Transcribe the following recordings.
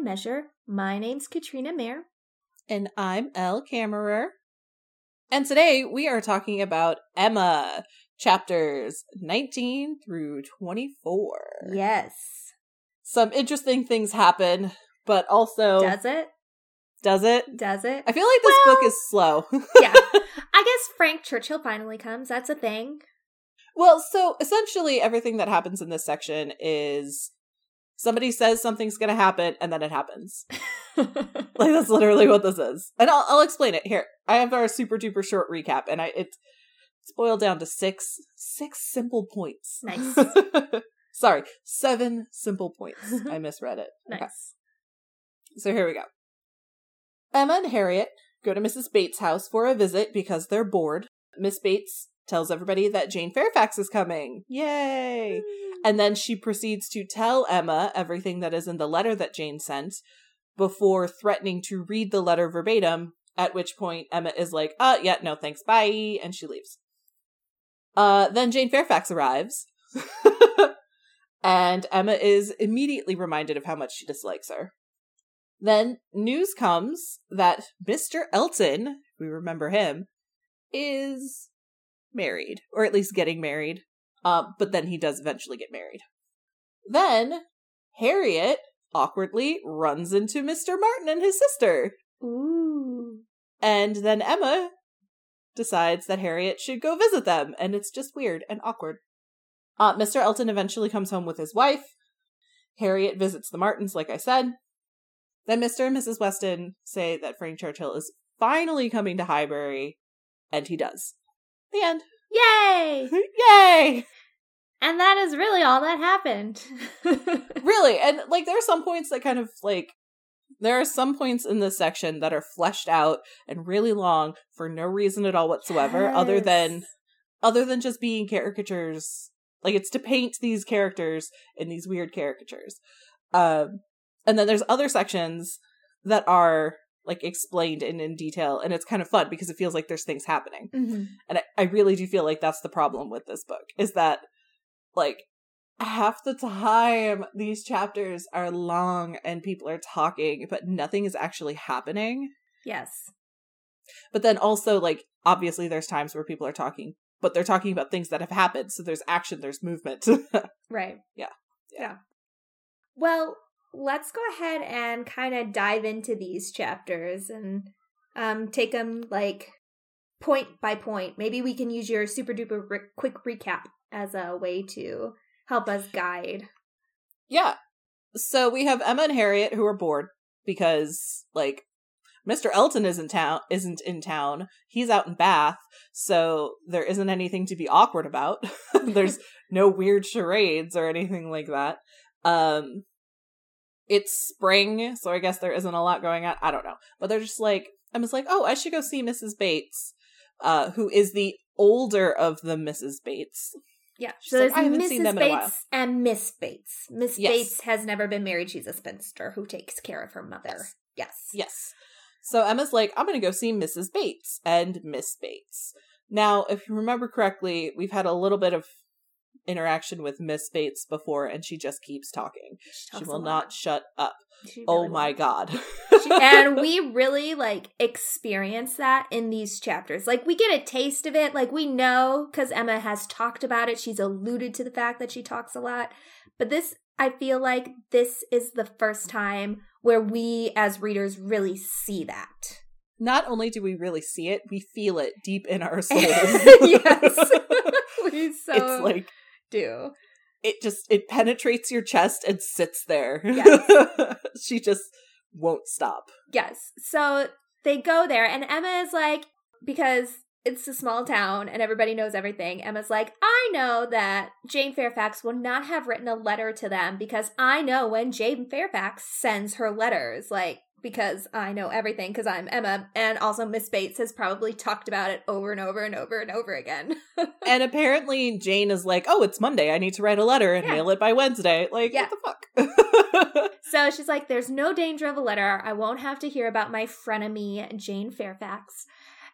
On Measure. My name's Katrina Mayer. And I'm Elle Kammerer. And today we are talking about Emma, chapters 19 through 24. Yes. Some interesting things happen, but also. Does it? Does it? Does it? I feel like this Well- book is slow. yeah. I guess Frank Churchill finally comes. That's a thing. Well, so essentially everything that happens in this section is somebody says something's going to happen and then it happens. Like that's literally what this is. And I'll, I'll explain it here. I have our super duper short recap and I it's it's boiled down to six six simple points. Nice. Sorry, seven simple points. I misread it. Okay. nice. So here we go. Emma and Harriet go to Mrs. Bates' house for a visit because they're bored. Miss Bates tells everybody that Jane Fairfax is coming. Yay! And then she proceeds to tell Emma everything that is in the letter that Jane sent before threatening to read the letter verbatim, at which point Emma is like, uh, yeah, no thanks, bye, and she leaves. Uh, then Jane Fairfax arrives, and Emma is immediately reminded of how much she dislikes her. Then news comes that Mr. Elton, we remember him, is married, or at least getting married. Uh, but then he does eventually get married. Then Harriet awkwardly runs into Mr. Martin and his sister. Ooh. And then Emma decides that Harriet should go visit them, and it's just weird and awkward. Uh, Mr. Elton eventually comes home with his wife. Harriet visits the Martins, like I said. Then Mr. and Mrs. Weston say that Frank Churchill is finally coming to Highbury, and he does. The end. Yay! Yay! And that is really all that happened. really and like there are some points that kind of like there are some points in this section that are fleshed out and really long for no reason at all whatsoever other than other than just being caricatures like it's to paint these characters in these weird caricatures um and then there's other sections that are like explained in in detail and it's kind of fun because it feels like there's things happening Mhm. and I, I really do feel like that's the problem with this book is that like half the time these chapters are long and people are talking but nothing is actually happening Yes. but then also like obviously there's times where people are talking but they're talking about things that have happened so there's action there's movement Right. Yeah. Yeah. Well, let's go ahead and kind of dive into these chapters and um take them like point by point. Maybe we can use your super duper re- quick recap as a way to help us guide. yeah so we have emma and harriet who are bored because like Mr. Elton isn't town isn't in town. He's out in Bath, so there isn't anything to be awkward about. There's no weird charades or anything like that. Um it's spring, so I guess there isn't a lot going on. I don't know. But they're just like Emma's like, "Oh, I should go see Mrs. Bates." Uh who is the older of the Mrs. Bates. Yeah. She's so like, there's "I haven't Mrs. seen them in a while." Bates and Miss Bates. Miss Yes. Bates has never been married. She's a spinster who takes care of her mother. Yes. Yes. Yes. So Emma's like, I'm going to go see Mrs. Bates and Miss Bates. Now, if you remember correctly, we've had a little bit of interaction with Miss Bates before, and she just keeps talking. She a will not shut up. She oh my won't. god. She- and we really like experience that in these chapters. Like we get a taste of it. Like we know because Emma has talked about it. She's alluded to the fact that she talks a lot. But this, I feel like this is the first time where we as readers really see that. not only do we really see it, we feel it deep in our souls. yes, we so it's like do. it just it penetrates your chest and sits there. Yes. she just won't stop. Yes. So they go there, and Emma is like, because it's a small town and everybody knows everything. Emma's like, I know that Jane Fairfax will not have written a letter to them because I know when Jane Fairfax sends her letters. Like, because I know everything because I'm Emma. And also, Miss Bates has probably talked about it over and over and over and over again. and apparently Jane is like, "Oh, it's Monday. I need to write a letter and Yeah. mail it by Wednesday." Like, Yeah. what the fuck? so she's like, There's no danger of a letter. I won't have to hear about my frenemy, Jane Fairfax.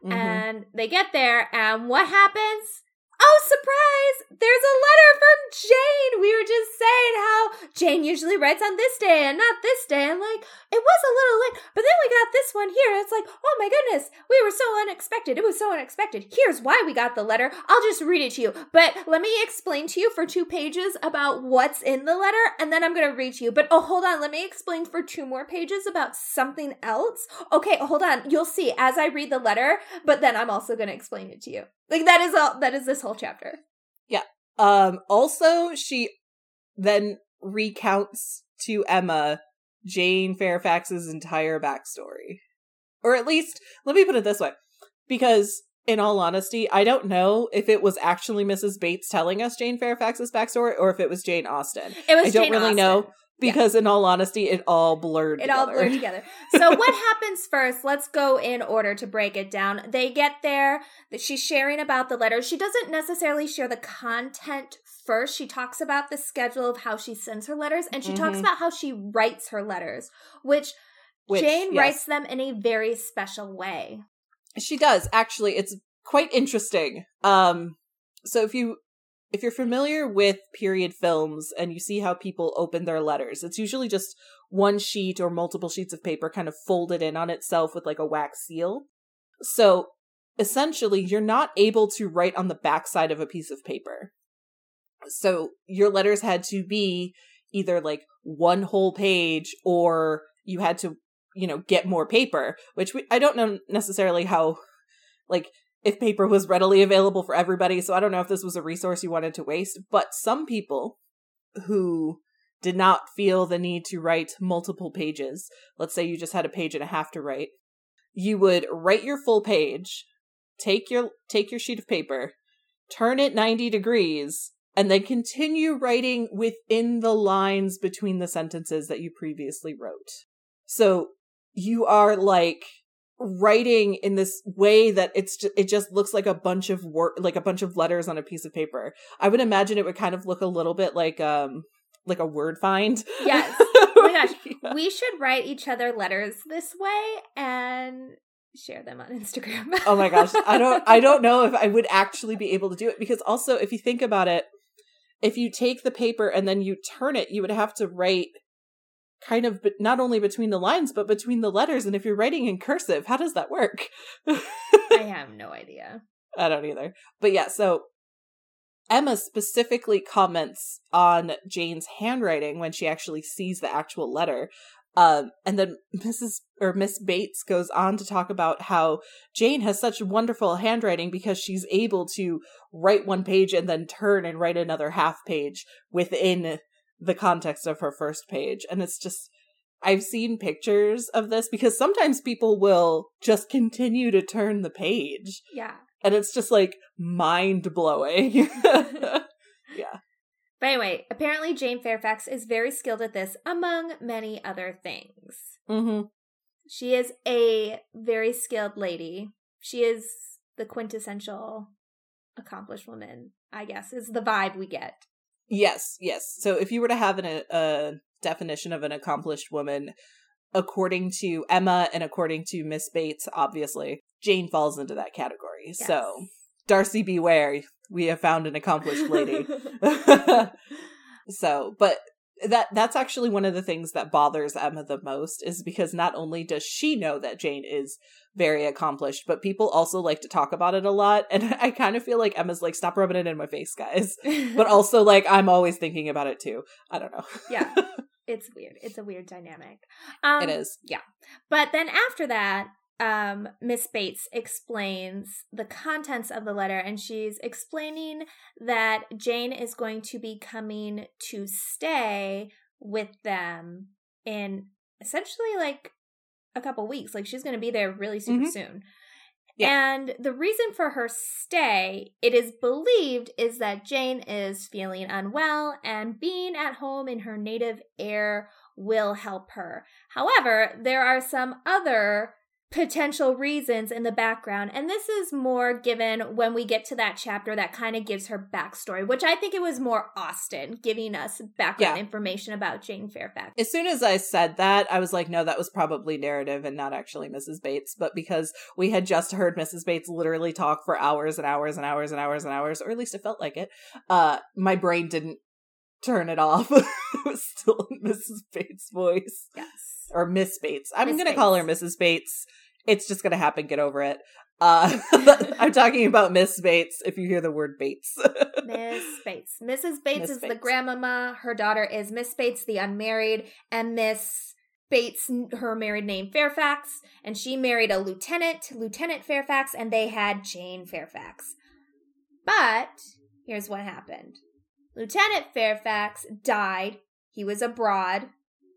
Mhm. And they get there, and what happens? Oh surprise! There's a letter from Jane. We were just saying how Jane usually writes on this day and not this day. And like, it was a little late, but then we got this one here. It's like, oh my goodness, we were so unexpected. It was so unexpected. Here's why we got the letter. I'll just read it to you. But let me explain to you for two pages about what's in the letter, and then I'm to read to you. But oh, hold on. Let me explain for two more pages about something else. Okay, hold on. You'll see as I read the letter, but then I'm also to explain it to you. Like that is all that is this whole chapter. Yeah. Um also she then recounts to Emma Jane Fairfax's entire backstory. Or at least, let me put it this way. Because in all honesty, I don't know if it was actually Mrs. Bates telling us Jane Fairfax's backstory or if it was Jane Austen. It was I don't Jane really Austen. know because in all honesty, it all blurred It all blurred together. So what happens first? Let's go in order to break it down. They get there. that She's sharing about the letter. She doesn't necessarily share the content first. She talks about the schedule of how she sends her letters, and she talks Mhm. about how she writes her letters, which, Which, Jane yes. writes them in a very special way. She does actually. It's quite interesting. Um, so if you if you're familiar with period films and you see how people open their letters, it's usually just one sheet or multiple sheets of paper kind of folded in on itself with like a wax seal. So essentially, you're not able to write on the backside of a piece of paper. So your letters had to be either like one whole page or you had to, you know, get more paper, which we, I don't know necessarily how, like, if paper was readily available for everybody. So I don't know if this was a resource you wanted to waste, but some people who did not feel the need to write multiple pages, let's say you just had a page and a half to write, you would write your full page, take your take your sheet of paper, turn it 90 degrees, and then continue writing within the lines between the sentences that you previously wrote. So you are like writing in this way that it's ju- it just looks like a bunch of word like a bunch of letters on a piece of paper. I would imagine it would kind of look a little bit like um like a word find. Yes. Oh my gosh. Yeah. We should write each other letters this way and share them on Instagram. oh my gosh i don't i don't know if i would actually be able to do it because also if you think about it if you take the paper and then you turn it you would have to write kind of but not only between the lines but between the letters and if you're writing in cursive how does that work I have no idea. i don't either but yeah so emma specifically comments on jane's handwriting when she actually sees the actual letter um, and then Mrs. or Miss Bates goes on to talk about how Jane has such wonderful handwriting because she's able to write one page and then turn and write another half page within the context of her first page. And it's just, I've seen pictures of this because sometimes people will just continue to turn the page. Yeah. And it's just like mind blowing. yeah. But anyway, apparently Jane Fairfax is very skilled at this, among many other things. hmm She is a very skilled lady. She is the quintessential accomplished woman, I guess, is the vibe we get. Yes, yes. So if you were to have an, a, definition of an accomplished woman, according to Emma and according to Miss Bates, obviously, Jane falls into that category. Yes. So, Darcy, beware. We have found an accomplished lady. so, but that that's actually one of the things that bothers Emma the most is because not only does she know that Jane is very accomplished, but people also like to talk about it a lot. And I kind of feel like Emma's like, stop rubbing it in my face, guys but also like I'm always thinking about it too. I don't know. yeah, it's weird. It's a weird dynamic. Um, it is. Yeah. But then after that, um, Miss Bates explains the contents of the letter, and she's explaining that Jane is going to be coming to stay with them in essentially like a couple weeks. Like she's going to be there really super Mhm. soon. Yeah. And the reason for her stay, it is believed, is that Jane is feeling unwell and being at home in her native air will help her. However, there are some other potential reasons in the background. And this is more given when we get to that chapter that kind of gives her backstory, which I think it was more Austen giving us background Yeah. information about Jane Fairfax. As soon as I said that, I was like, no, that was probably narrative and not actually Mrs. Bates. But because we had just heard Mrs. Bates literally talk for hours and hours and hours and hours and hours, or at least it felt like it, uh, my brain didn't turn it off. it was still Mrs. Bates' voice. Yes. Or Miss Bates. I'm going to call her Bates. Mrs. Bates. It's just going to happen. Get over it. Uh, I'm talking about Miss Bates if you hear the word Bates. Miss Bates. Mrs. Bates Miss is the grandmama. Her daughter is Miss Bates, the unmarried, and Miss Bates, her married name Fairfax, and she married a lieutenant, Lieutenant Fairfax, and they had Jane Fairfax. But here's what happened Lieutenant Fairfax died. He was abroad,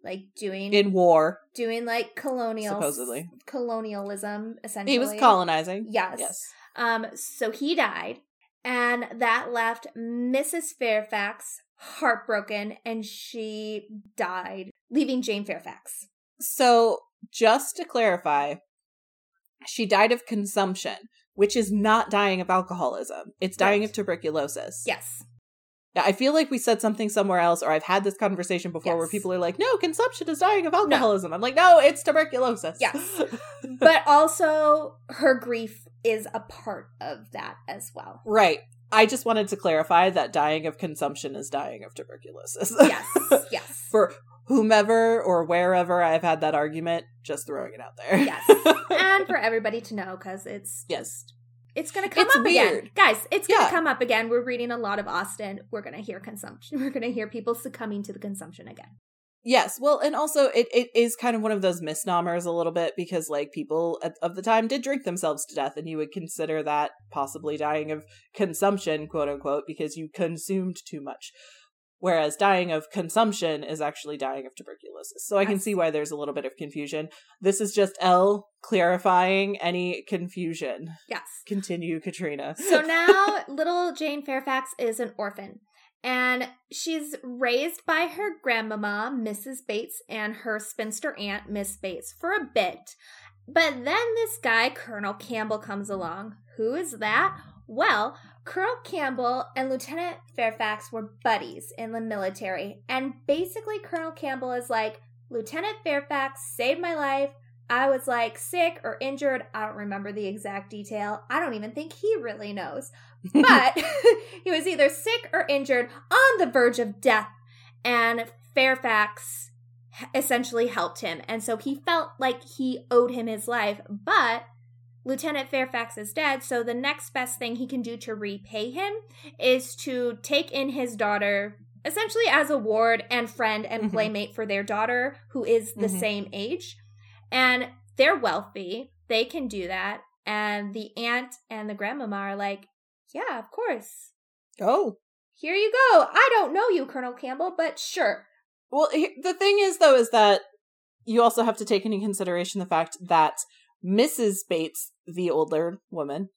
like doing in war. doing like colonial Supposedly. colonialism essentially. He was colonizing. Yes. Yes. Um, so he died, and that left Mrs. Fairfax heartbroken, and she died, leaving Jane Fairfax. So, just to clarify, she died of consumption, which is not dying of alcoholism. It's dying Right. of tuberculosis. Yes. Yeah, I feel like we said something somewhere else, or I've had this conversation before where people are like, no, consumption is dying of alcoholism. I'm like, no, it's tuberculosis. Yes. But also, her grief is a part of that as well. right. I just wanted to clarify that dying of consumption is dying of tuberculosis. Yes. Yes. For whomever or wherever I've had that argument, just throwing it out there. Yes. and for everybody to know, because it's yes. It's gonna come It's up again, guys. It's gonna Yeah. come up again. We're reading a lot of Austen. We're gonna hear consumption. We're gonna hear people succumbing to the consumption again. Yes, well, and also it, it is kind of one of those misnomers a little bit because like people at, of the time did drink themselves to death, and you would consider that possibly dying of consumption, quote unquote, because you consumed too much. Whereas dying of consumption is actually dying of tuberculosis. So I can see why there's a little bit of confusion. This is just Elle clarifying any confusion. Yes. Continue, Katrina. So now little Jane Fairfax is an orphan. And she's raised by her grandmama, Mrs. Bates, and her spinster aunt, Miss Bates, for a bit. But then this guy, Colonel Campbell, comes along. Who is that? Well, Colonel Campbell and Lieutenant Fairfax were buddies in the military. And basically, Colonel Campbell is like, Lieutenant Fairfax saved my life. I was like sick or injured. I don't remember the exact detail. I don't even think he really knows. But he was either sick or injured on the verge of death. And Fairfax essentially helped him. And so he felt like he owed him his life. But Lieutenant Fairfax is dead. So the next best thing he can do to repay him is to take in his daughter essentially as a ward and friend and Mhm. playmate for their daughter who is the Mhm. same age and they're wealthy they can do that and the aunt and the grandmama are like yeah of course oh. here you go i don't know you colonel campbell but sure Well, the thing is, though, is that you also have to take into consideration the fact that Mrs. Bates, the older woman,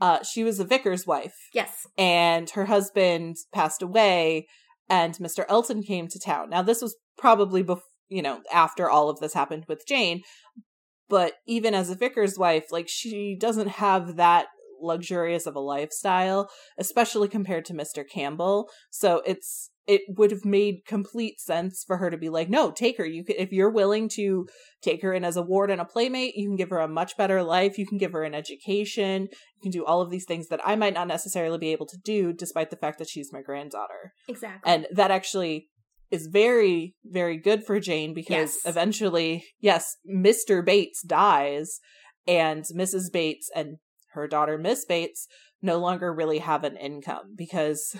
uh, she was a vicar's wife, yes and her husband passed away, and Mr. Elton came to town. Now, this was probably bef- you know after all of this happened with Jane, but even as a vicar's wife, like she doesn't have that luxurious of a lifestyle, especially compared to Mr. Campbell. So it's it would have made complete sense for her to be like, no, take her. You could if you're willing to take her in as a ward and a playmate, you can give her a much better life. You can give her an education. You can do all of these things that I might not necessarily be able to do, despite the fact that she's my granddaughter. exactly And that actually is very, very good for Jane because Yes. eventually, yes, Mr. Bates dies and Mrs. Bates and her daughter, Miss Bates, no longer really have an income because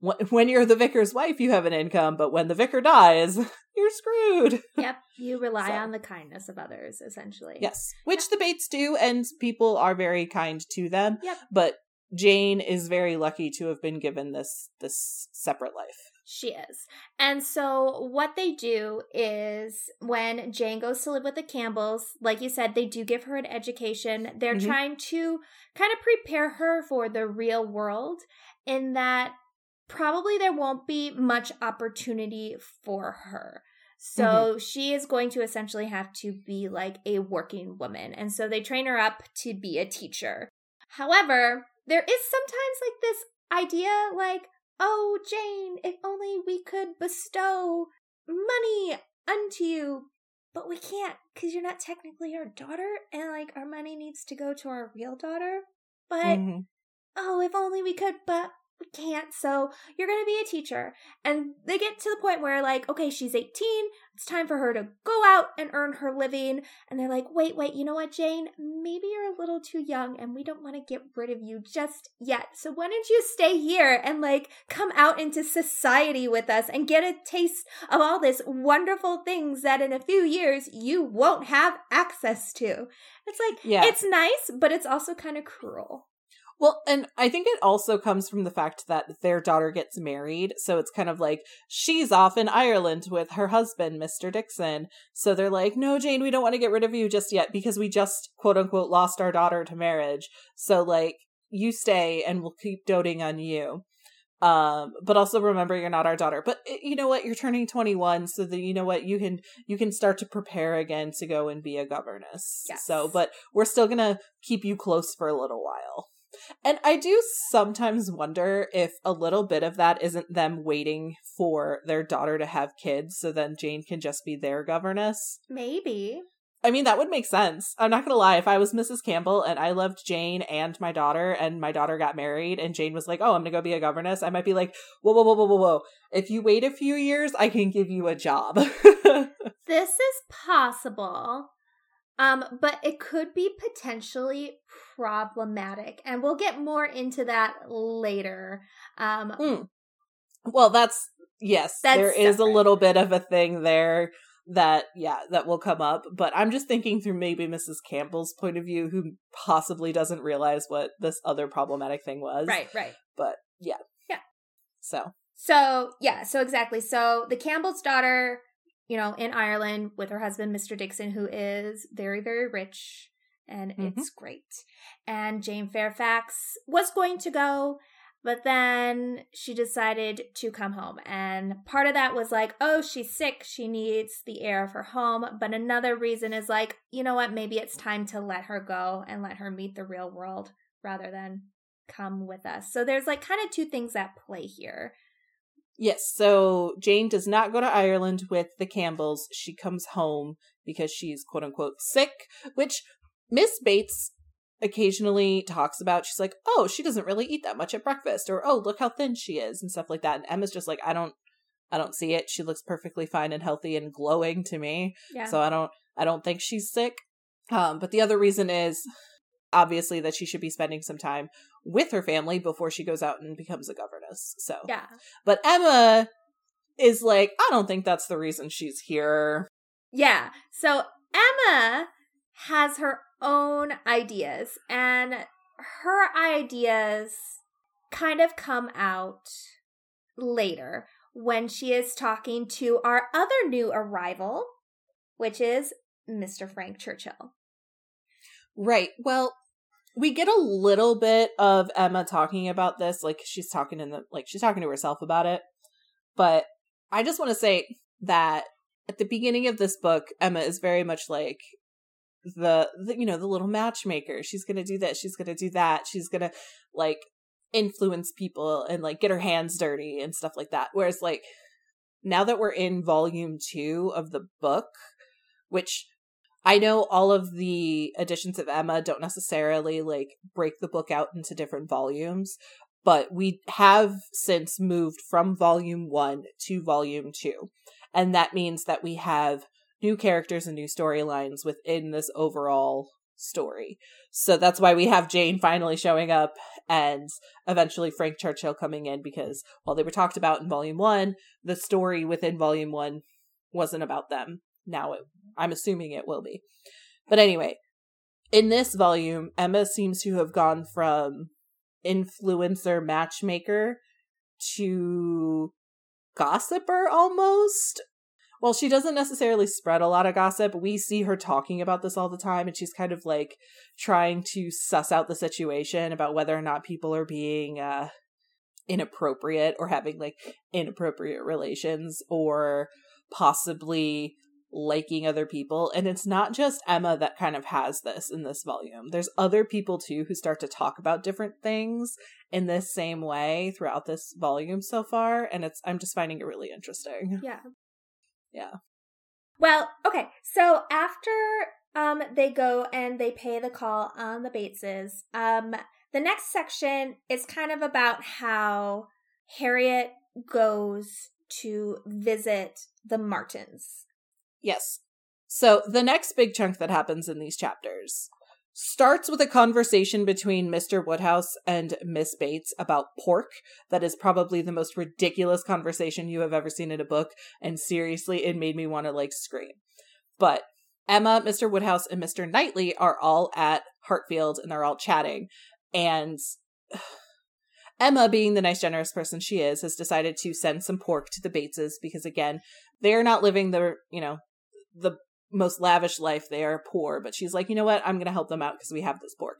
when you're the vicar's wife, you have an income, but when the vicar dies, you're screwed. yep you rely So. on the kindness of others essentially Yes, which the Bates do, and people are very kind to them. Yep. But Jane is very lucky to have been given this this separate life. She is. And so, what they do is when Jane goes to live with the Campbells, like you said, they do give her an education. They're Mhm. trying to kind of prepare her for the real world, in that probably there won't be much opportunity for her. So mm-hmm. she is going to essentially have to be like a working woman. And so they train her up to be a teacher. However, there is sometimes like this idea like, oh, Jane, if only we could bestow money unto you. But we can't because you're not technically our daughter, and like our money needs to go to our real daughter. But mm-hmm. oh, if only we could, but can't. So you're going to be a teacher. And they get to the point where, like, okay, she's 18. It's time for her to go out and earn her living. And they're like, wait, wait, you know what, Jane? Maybe you're a little too young and we don't want to get rid of you just yet. So why don't you stay here and, like, come out into society with us and get a taste of all this wonderful things that in a few years you won't have access to? It's like, yeah. it's nice, but it's also kind of cruel. Well, and I think it also comes from the fact that their daughter gets married. So it's kind of like she's off in Ireland with her husband, Mr. Dixon. So they're like, no, Jane, we don't want to get rid of you just yet because we just quote unquote lost our daughter to marriage. So, like, you stay and we'll keep doting on you. Um, but also remember you're not our daughter. But eh, you know what? You're turning 21, so that you know what you can you can start to prepare again to go and be a governess. Yes. So, but we're still gonna keep you close for a little while. And I do sometimes wonder if a little bit of that isn't them waiting for their daughter to have kids so then Jane can just be their governess. Maybe. I mean, that would make sense. I'm not going to lie. If I was Mrs. Campbell and I loved Jane and my daughter, and my daughter got married, and Jane was like, oh, I'm going to go be a governess, I might be like, whoa, whoa, whoa, whoa, whoa, whoa. If you wait a few years, I can give you a job. this is possible. Um, but it could be potentially problematic, and we'll get more into that later. Um, mm. Well, that's yes, that's there is separate. a little bit of a thing there that yeah that will come up but i'm just thinking through maybe mrs campbell's point of view who possibly doesn't realize what this other problematic thing was right right but yeah yeah so so yeah so exactly so the campbell's daughter you know, in Ireland with her husband, Mr. Dixon, who is very, very rich, and mm-hmm. it's great. And Jane Fairfax was going to go, but then she decided to come home. And part of that was like, oh, she's sick. She needs the air of her home. But another reason is like, you know what? Maybe it's time to let her go and let her meet the real world rather than come with us. So there's like kind of two things at play here. Yes, so Jane does not go to Ireland with the Campbells. She comes home because she's quote unquote sick, which Miss Bates occasionally talks about. She's like, oh, she doesn't really eat that much at breakfast, or oh, look how thin she is, and stuff like that. And Emma's just like, I don't, I don't see it. She looks perfectly fine and healthy and glowing to me. Yeah. So I don't, I don't think she's sick. Um, but the other reason is obviously that she should be spending some time with her family before she goes out and becomes a governess. So, yeah. But Emma is like, I don't think that's the reason she's here. Yeah. So, Emma has her own ideas, and her ideas kind of come out later when she is talking to our other new arrival, which is Mr. Frank Churchill. Right. Well, we get a little bit of Emma talking about this, like she's talking in the like she's talking to herself about it. But I just want to say that at the beginning of this book, Emma is very much like the, the you know the little matchmaker. She's gonna do this. She's gonna do that. She's gonna like influence people and like get her hands dirty and stuff like that. Whereas like now that we're in volume two of the book, which I know all of the editions of Emma don't necessarily like break the book out into different volumes, but we have since moved from volume 1 to volume 2. And that means that we have new characters and new storylines within this overall story. So that's why we have Jane finally showing up and eventually Frank Churchill coming in because while they were talked about in volume 1, the story within volume 1 wasn't about them. Now it I'm assuming it will be. But anyway, in this volume, Emma seems to have gone from influencer matchmaker to gossiper almost. Well, she doesn't necessarily spread a lot of gossip. We see her talking about this all the time, and she's kind of like trying to suss out the situation about whether or not people are being uh, inappropriate or having like inappropriate relations or possibly liking other people. And it's not just Emma that kind of has this in this volume. There's other people too who start to talk about different things in this same way throughout this volume so far. And it's, I'm just finding it really interesting. Yeah. Yeah. Well, okay. So after um they go and they pay the call on the Bateses, um the next section is kind of about how Harriet goes to visit the Martins. Yes. So the next big chunk that happens in these chapters starts with a conversation between Mr. Woodhouse and Miss Bates about pork. That is probably the most ridiculous conversation you have ever seen in a book. And seriously, it made me want to like scream. But Emma, Mr. Woodhouse, and Mr. Knightley are all at Hartfield and they're all chatting. And Emma, being the nice, generous person she is, has decided to send some pork to the Bateses because, again, they're not living the, you know, the most lavish life. They are poor, but she's like, you know what? I'm going to help them out because we have this pork.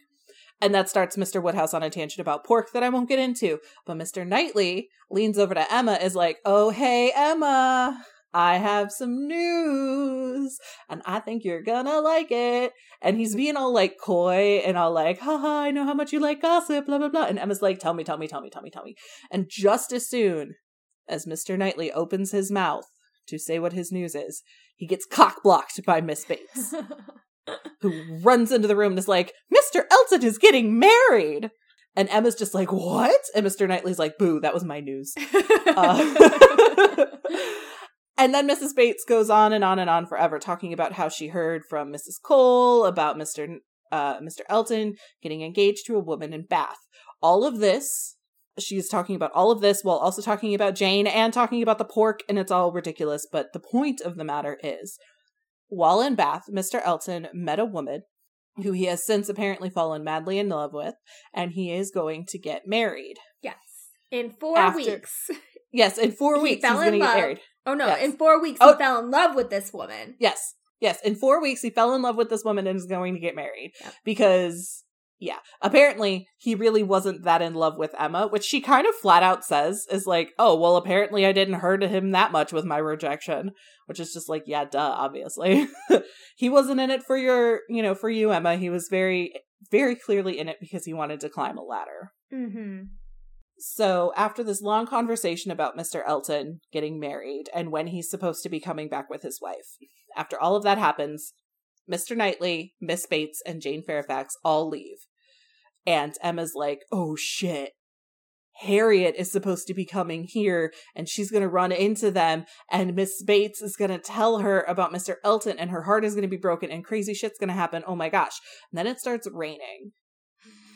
And that starts Mr. Woodhouse on a tangent about pork that I won't get into. But Mr. Knightley leans over to Emma, is like, oh, hey, Emma, I have some news and I think you're gonna like it. And he's being all like coy and all like, haha, I know how much you like gossip, blah, blah, blah. And Emma's like, tell me, tell me, tell me, tell me, tell me. And just as soon as Mr. Knightley opens his mouth to say what his news is, he gets cock blocked by Miss Bates, who runs into the room and is like, Mr. Elton is getting married. And Emma's just like, what? And Mr. Knightley's like, boo, that was my news. Uh, and then Mrs. Bates goes on and on and on forever, talking about how she heard from Mrs. Cole about Mr. Uh, Mr. Elton getting engaged to a woman in Bath. All of this, she's talking about all of this while also talking about Jane and talking about the pork, and it's all ridiculous. But the point of the matter is, while in Bath, Mr. Elton met a woman who he has since apparently fallen madly in love with, and he is going to get married. Yes. In four After- weeks. Yes, in four He weeks fell he's going to in get love. married. Oh no, Yes. in four weeks Oh. he fell in love with this woman. Yes. Yes. In four weeks, he fell in love with this woman and is going to get married. Yep. Because, yeah, apparently he really wasn't that in love with Emma, which she kind of flat out says is like, oh, well, apparently I didn't hurt him that much with my rejection. Which is just like, yeah, duh, obviously. he wasn't in it for your, you know, for you, Emma. He was very, very clearly in it because he wanted to climb a ladder. Mm-hmm. So, after this long conversation about Mr. Elton getting married and when he's supposed to be coming back with his wife, after all of that happens, Mr. Knightley, Miss Bates, and Jane Fairfax all leave. And Emma's like, oh shit. Harriet is supposed to be coming here and she's going to run into them and Miss Bates is going to tell her about Mr. Elton and her heart is going to be broken and crazy shit's going to happen. Oh my gosh. And then it starts raining.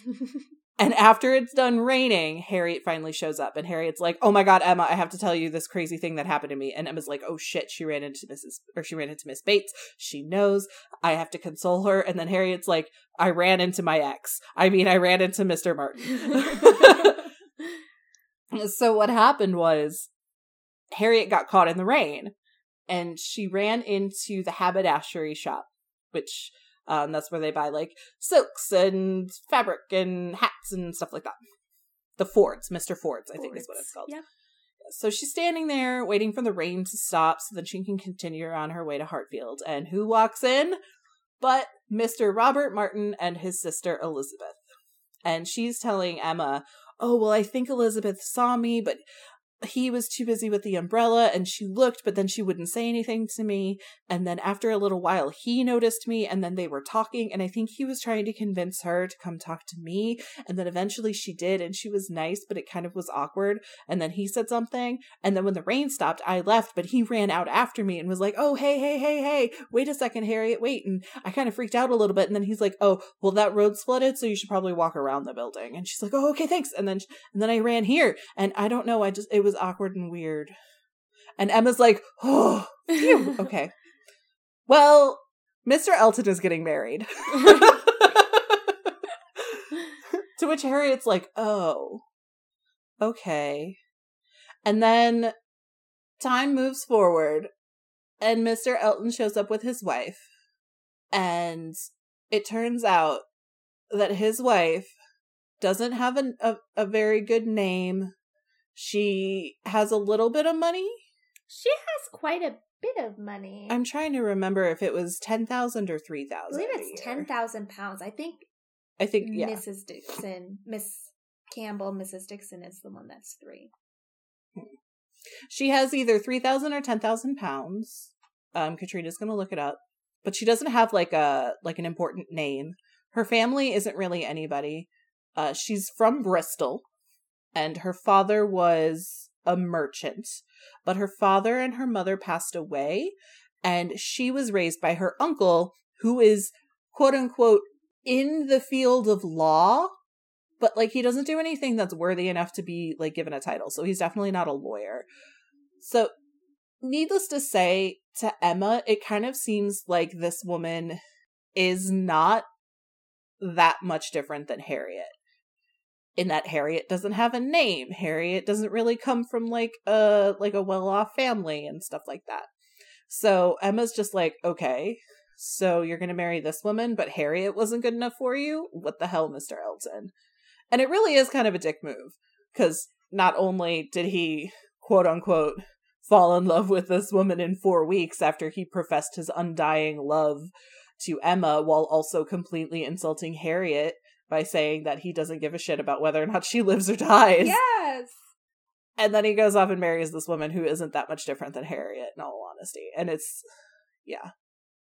And after it's done raining, Harriet finally shows up, and Harriet's like, "Oh my god, Emma, I have to tell you this crazy thing that happened to me." And Emma's like, "Oh shit, she ran into Mrs. or she ran into Miss Bates. She knows. I have to console her." And then Harriet's like, "I ran into my ex. I mean, I ran into Mr. Martin." so what happened was Harriet got caught in the rain, and she ran into the haberdashery shop, which um, that's where they buy like silks and fabric and hats and stuff like that. The Fords, Mr. Ford's, I think is what it's called. Yep. So she's standing there waiting for the rain to stop so that she can continue on her way to Hartfield. And who walks in? But Mr. Robert Martin and his sister Elizabeth. And she's telling Emma, Oh, well, I think Elizabeth saw me, but he was too busy with the umbrella and she looked, but then she wouldn't say anything to me. And then after a little while, he noticed me and then they were talking. And I think he was trying to convince her to come talk to me. And then eventually she did and she was nice, but it kind of was awkward. And then he said something. And then when the rain stopped, I left, but he ran out after me and was like, Oh, hey, hey, hey, hey, wait a second, Harriet, wait. And I kind of freaked out a little bit. And then he's like, Oh, well, that road's flooded, so you should probably walk around the building. And she's like, Oh, okay, thanks. And then, and then I ran here and I don't know, I just, it was awkward and weird. And Emma's like, Oh, phew, okay. Well, Mr. Elton is getting married. to which Harriet's like, oh, okay. And then time moves forward, and Mr. Elton shows up with his wife. And it turns out that his wife doesn't have an, a, a very good name. She has a little bit of money. She has quite a bit of money. I'm trying to remember if it was ten thousand or three I thousand. believe it's ten thousand pounds. I think I think yeah. Mrs. Dixon, Miss Campbell, Mrs. Dixon is the one that's three. She has either three thousand or ten thousand pounds. Um, Katrina's gonna look it up, but she doesn't have like a like an important name. Her family isn't really anybody. Uh, she's from Bristol, and her father was a merchant, but her father and her mother passed away, and she was raised by her uncle, who is quote unquote in the field of law, but like he doesn't do anything that's worthy enough to be like given a title. So he's definitely not a lawyer. So needless to say, to Emma, it kind of seems like this woman is not that much different than Harriet. In that Harriet doesn't have a name. Harriet doesn't really come from like a like a well-off family and stuff like that. So Emma's just like, okay, so you're going to marry this woman, but Harriet wasn't good enough for you? What the hell, Mr. Elton? And it really is kind of a dick move because not only did he, quote unquote, fall in love with this woman in four weeks after he professed his undying love to Emma while also completely insulting Harriet by saying that he doesn't give a shit about whether or not she lives or dies. Yes. And then he goes off and marries this woman who isn't that much different than Harriet, in all honesty. And it's, yeah.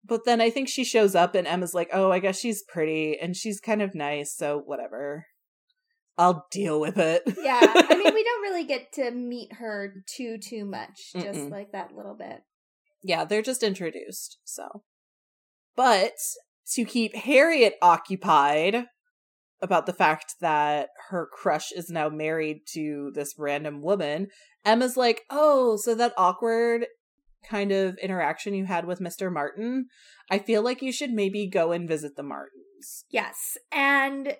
But then I think she shows up and Emma's like, oh, I guess she's pretty and she's kind of nice, so whatever. I'll deal with it. Yeah. I mean, we don't really get to meet her too, too much, just Mm-mm. like that little bit. yeah, they're just introduced, so. But to keep Harriet occupied about the fact that her crush is now married to this random woman, Emma's like, oh, so that awkward kind of interaction you had with Mr. Martin, I feel like you should maybe go and visit the Martins. Yes. And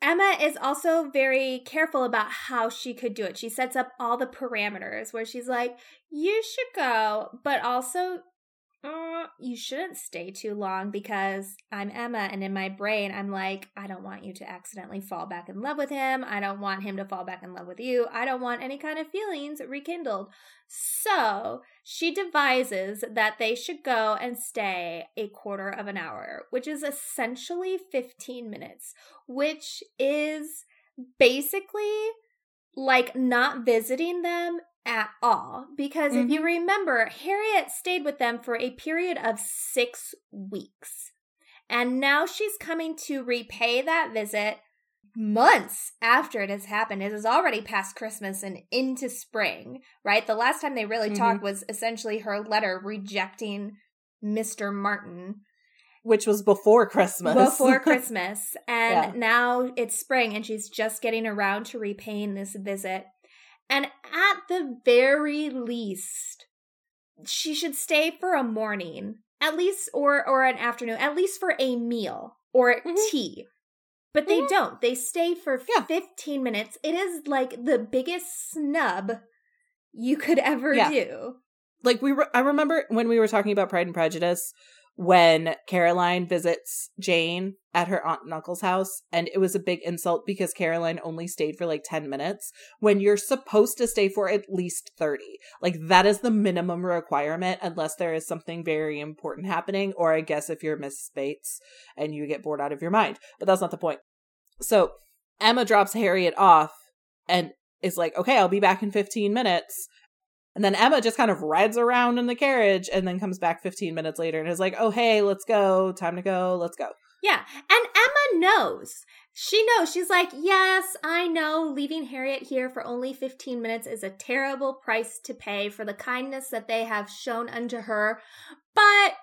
Emma is also very careful about how she could do it. She sets up all the parameters where she's like, you should go, but also uh, you shouldn't stay too long because I'm Emma and in my brain I'm like, I don't want you to accidentally fall back in love with him. I don't want him to fall back in love with you. I don't want any kind of feelings rekindled. So she devises that they should go and stay a quarter of an hour, which is essentially 15 minutes, which is basically like not visiting them at all. Because if you remember, Harriet stayed with them for a period of six weeks. And now she's coming to repay that visit months after it has happened. It is already past Christmas and into spring, right? The last time they really Mhm. talked was essentially her letter rejecting Mr. Martin Which was before Christmas. before Christmas. And Yeah. now it's spring and she's just getting around to repaying this visit. And at the very least, she should stay for a morning, at least, or or an afternoon, at least for a meal or Mhm. tea. But they Mhm. don't. They stay for Yeah. 15 minutes. It is like the biggest snub you could ever Yeah. do. like we re- I remember when we were talking about Pride and Prejudice when Caroline visits Jane at her aunt and uncle's house and it was a big insult because Caroline only stayed for like 10 minutes when you're supposed to stay for at least 30 like that is the minimum requirement unless there is something very important happening or I guess if you're Miss Bates and you get bored out of your mind. But that's not the point. So Emma drops Harriet off and is like okay I'll be back in 15 minutes and then Emma just kind of rides around in the carriage and then comes back 15 minutes later and is like, oh, hey, let's go. Time to go. Let's go. Yeah. And Emma knows. She knows. She's like, yes, I know leaving Harriet here for only 15 minutes is a terrible price to pay for the kindness that they have shown unto her, but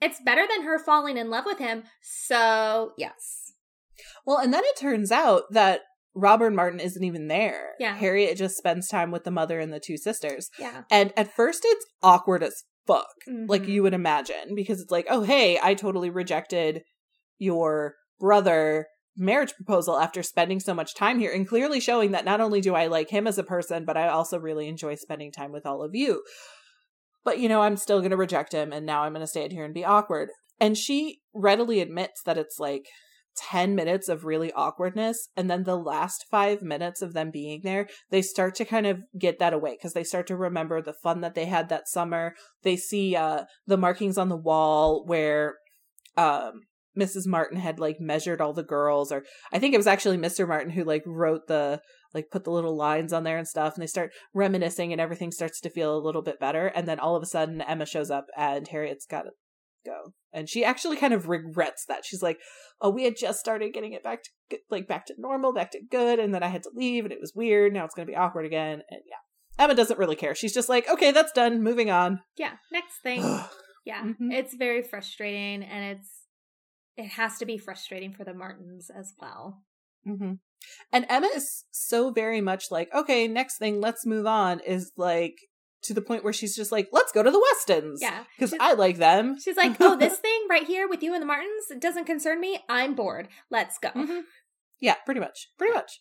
it's better than her falling in love with him. So, yes. Well, and then it turns out that Robert Martin isn't even there. Yeah. Harriet just spends time with the mother and the two sisters. Yeah. And at first it's awkward as fuck, like Mhm. you would imagine, because it's like, oh, hey, I totally rejected your brother marriage proposal after spending so much time here and clearly showing that not only do I like him as a person, but I also really enjoy spending time with all of you. But you know, I'm still going to reject him and now I'm going to stand here and be awkward. And she readily admits that it's like 10 minutes of really awkwardness and then the last 5 minutes of them being there they start to kind of get that away because they start to remember the fun that they had that summer they see uh the markings on the wall where um Mrs. Martin had like measured all the girls or I think it was actually Mr. Martin who like wrote the like put the little lines on there and stuff and they start reminiscing and everything starts to feel a little bit better and then all of a sudden Emma shows up and Harriet's got to go and she actually kind of regrets that. She's like oh we had just started getting it back to like back to normal back to good and then i had to leave and it was weird. Now it's going to be awkward again. And yeah emma doesn't really care. She's just like okay that's done. Moving on. Yeah, next thing. yeah, Mhm. it's very frustrating, and it's it has to be frustrating for the Martins as well. hmm and emma is so very much like okay next thing let's move on is like to the point where she's just like let's go to the westons Yeah, because i like them She's like, oh, this thing right here with you and the Martins it doesn't concern me. I'm bored. Let's go. Mhm. Yeah, pretty much. Pretty much.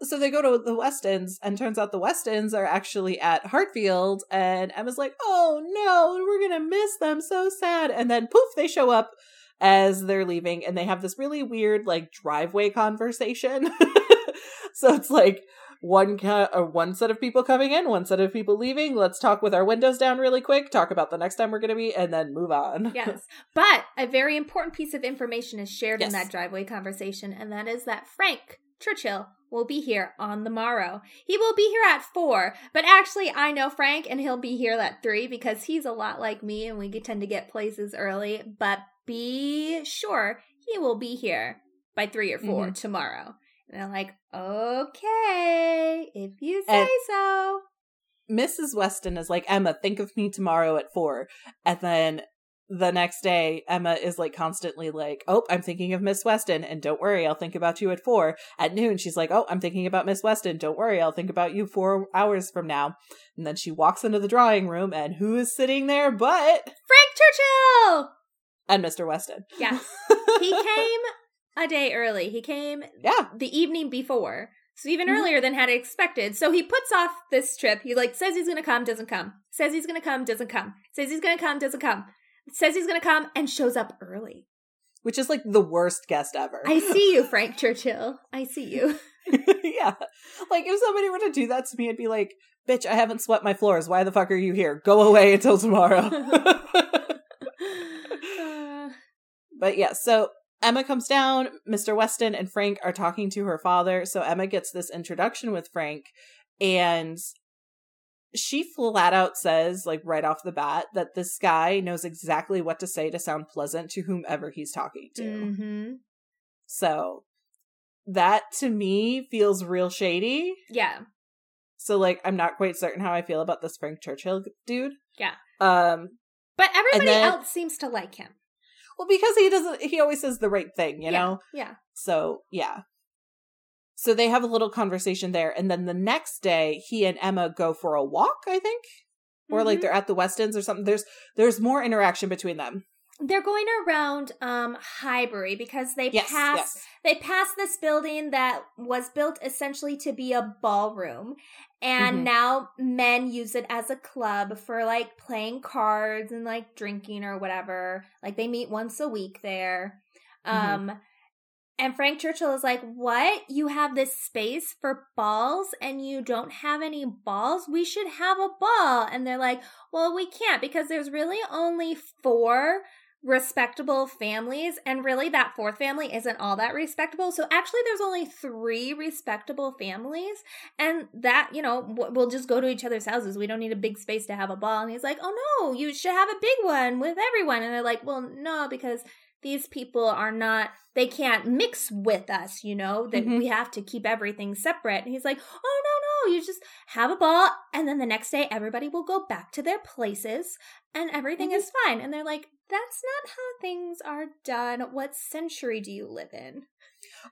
So they go to the Westons, and turns out the Westons are actually at Hartfield, and Emma's like, oh no, we're gonna miss them, so sad. And then poof, they show up as they're leaving, and they have this really weird, like, driveway conversation. so it's like, one ca- or uh, one set of people coming in, one set of people leaving. Let's talk with our windows down really quick, talk about the next time we're going to be, and then move on. Yes. But a very important piece of information is shared in that driveway conversation, and that is that Frank Churchill will be here on the morrow. He will be here at four, but actually, I know Frank, and he'll be here at three because he's a lot like me, and we tend to get places early. But be sure he will be here by three or 4 mm-hmm. tomorrow. And I'm like, okay, if you eh, say And- so. Mrs. Weston is like, Emma, think of me tomorrow at four. And then the next day, Emma is like constantly like, Oh, I'm thinking of Miss Weston, and don't worry, I'll think about you at four. At noon, she's like, Oh, I'm thinking about Miss Weston, don't worry, I'll think about you four hours from now. And then she walks into the drawing room, and who is sitting there but Frank Churchill! and Mr. Weston. Yes. He came a day early. He came yeah. the evening before. So even Mhm. earlier than had expected. So he puts off this trip. He like says he's gonna come, doesn't come. Says he's gonna come, doesn't come. Says he's gonna come, doesn't come. Says he's gonna come and shows up early. Which is like the worst guest ever. I see you, Frank Churchill. I see you. yeah. Like if somebody were to do that to me, I'd be like, bitch, I haven't swept my floors. Why the fuck are you here? Go away until tomorrow. Uh, but yeah, so Emma comes down, Mr. Weston and Frank are talking to her father. So Emma gets this introduction with Frank and she flat out says, like right off the bat, that this guy knows exactly what to say to sound pleasant to whomever he's talking to. mhm. So that to me feels real shady. Yeah. So like I'm not quite certain how I feel about this Frank Churchill dude. Yeah. Um But everybody then- else seems to like him. Well because he doesn't he always says the right thing, you Yeah. know? Yeah. So yeah. So they have a little conversation there and then the next day he and Emma go for a walk, I think. Or like Mhm. they're at the Westons or something. There's there's more interaction between them. They're going around um Highbury because they Yes. pass yes. they passed this building that was built essentially to be a ballroom and Mhm. now men use it as a club for like playing cards and like drinking or whatever like they meet once a week there Mhm. um and Frank Churchill is like, What? You have this space for balls and you don't have any balls? We should have a ball. And they're like, Well, we can't because there's really only four respectable families. And really, that fourth family isn't all that respectable. So actually, there's only three respectable families. And that, you know, we'll just go to each other's houses. We don't need a big space to have a ball. And he's like, Oh no, you should have a big one with everyone. And they're like, Well, no, because these people are not they can't mix with us you know that Mhm. we have to keep everything separate and he's like oh no no you just have a ball and then the next day everybody will go back to their places and everything is fine and they're like that's not how things are done. What century do you live in?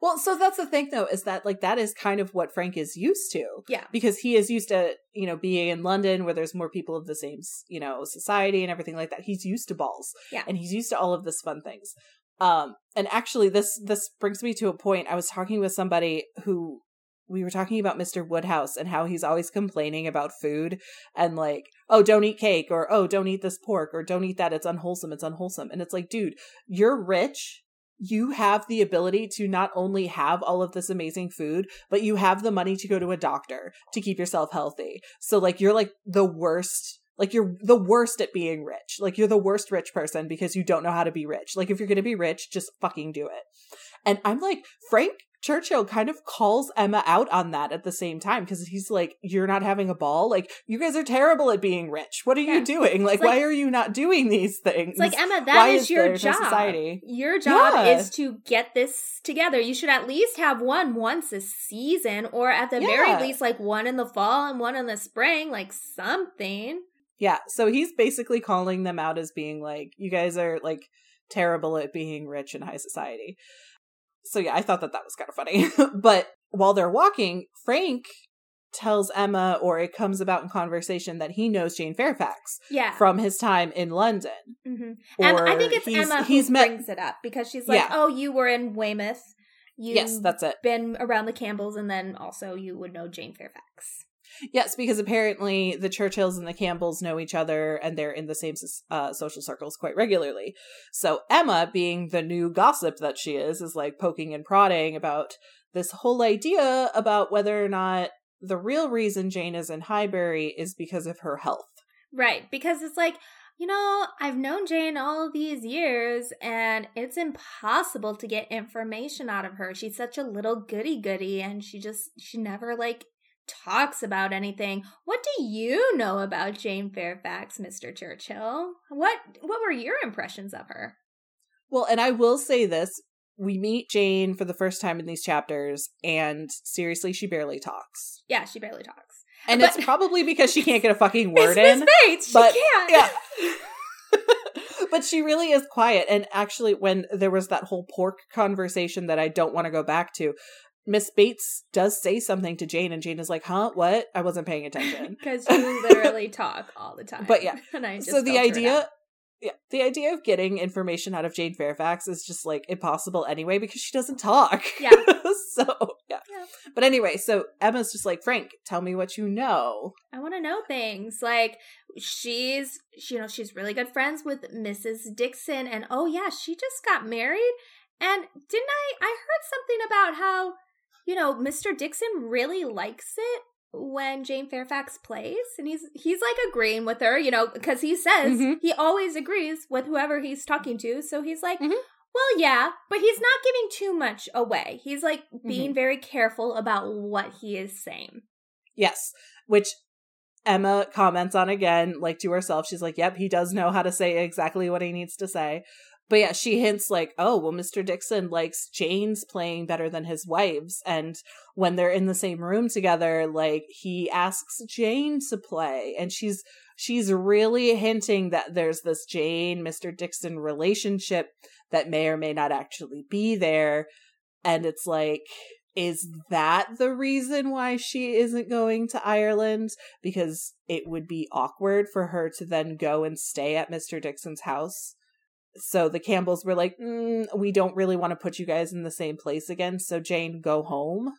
Well, so that's the thing though, is that like that is kind of what Frank is used to. yeah. because he is used to you know being in london where there's more people of the same you know society and everything like that. He's used to balls Yeah. and he's used to all of this fun things. Um and actually this this brings me to a point. I was talking with somebody who we were talking about mr woodhouse and how he's always complaining about food and like oh don't eat cake or oh don't eat this pork or don't eat that it's unwholesome it's unwholesome and it's like dude you're rich you have the ability to not only have all of this amazing food, but you have the money to go to a doctor to keep yourself healthy. So like you're like the worst like you're the worst at being rich. Like you're the worst rich person because you don't know how to be rich. Like if you're going to be rich, just fucking do it. And I'm like, Frank Churchill kind of calls Emma out on that at the same time because he's like, You're not having a ball? Like, you guys are terrible at being rich. What are yeah. you doing? Like, like, why are you not doing these things? like, Emma, that is, is your job. Society? Your job yeah. is to get this together. You should at least have one once a season, or at the yeah. very least, like one in the fall and one in the spring, like something. Yeah. So he's basically calling them out as being like, You guys are like terrible at being rich in high society. So yeah, I thought that that was kind of funny. but while they're walking, Frank tells Emma, or it comes about in conversation that he knows Jane Fairfax. Yeah. From his time in London. Mm-hmm. I think it's Emma who he's brings met- it up because she's like, yeah. "Oh, you were in Weymouth. You yes, that's it. Been around the Campbells, and then also you would know Jane Fairfax." Yes, because apparently the Churchills and the Campbells know each other and they're in the same uh, social circles quite regularly. So Emma, being the new gossip that she is, is like poking and prodding about this whole idea about whether or not the real reason Jane is in Highbury is because of her health. Right, because it's like, you know, I've known Jane all these years and it's impossible to get information out of her. She's such a little goody goody and she just, she never like talks about anything. What do you know about Jane Fairfax, Mr. Churchill? What what were your impressions of her? Well, and I will say this, we meet Jane for the first time in these chapters and seriously she barely talks. Yeah, she barely talks. And but, it's probably because she can't get a fucking word in. Bates, but, she can't. Yeah. but she really is quiet. And actually, when there was that whole pork conversation that I don't want to go back to, Miss Bates does say something to Jane, and Jane is like, "Huh? What? I wasn't paying attention." Because you literally talk all the time. But yeah, and I so the idea, yeah, the idea of getting information out of Jane Fairfax is just like impossible anyway because she doesn't talk. Yeah. so yeah. yeah. But anyway, so Emma's just like, Frank, tell me what you know. I want to know things. Like she's, you know, she's really good friends with Mrs. Dixon, and oh yeah, she just got married. And didn't I? I heard something about how you know, Mr. Dixon really likes it when Jane Fairfax plays and he's he's like agreeing with her, you know, because he says mm-hmm. he always agrees with whoever he's talking to. So he's like, mm-hmm. well, yeah, but he's not giving too much away. He's like being mm-hmm. very careful about what he is saying. Yes, which Emma comments on again, like to herself. She's like, yep, he does know how to say exactly what he needs to say. But yeah, she hints like, oh, well, Mr. Dixon likes Jane's playing better than his wife's. And when they're in the same room together, like he asks Jane to play. And she's she's really hinting that there's this Jane, Mr. Dixon relationship that may or may not actually be there. And it's like, is that the reason why she isn't going to Ireland? Because it would be awkward for her to then go and stay at Mr. Dixon's house so the Campbells were like, mm, we don't really want to put you guys in the same place again. So Jane, go home.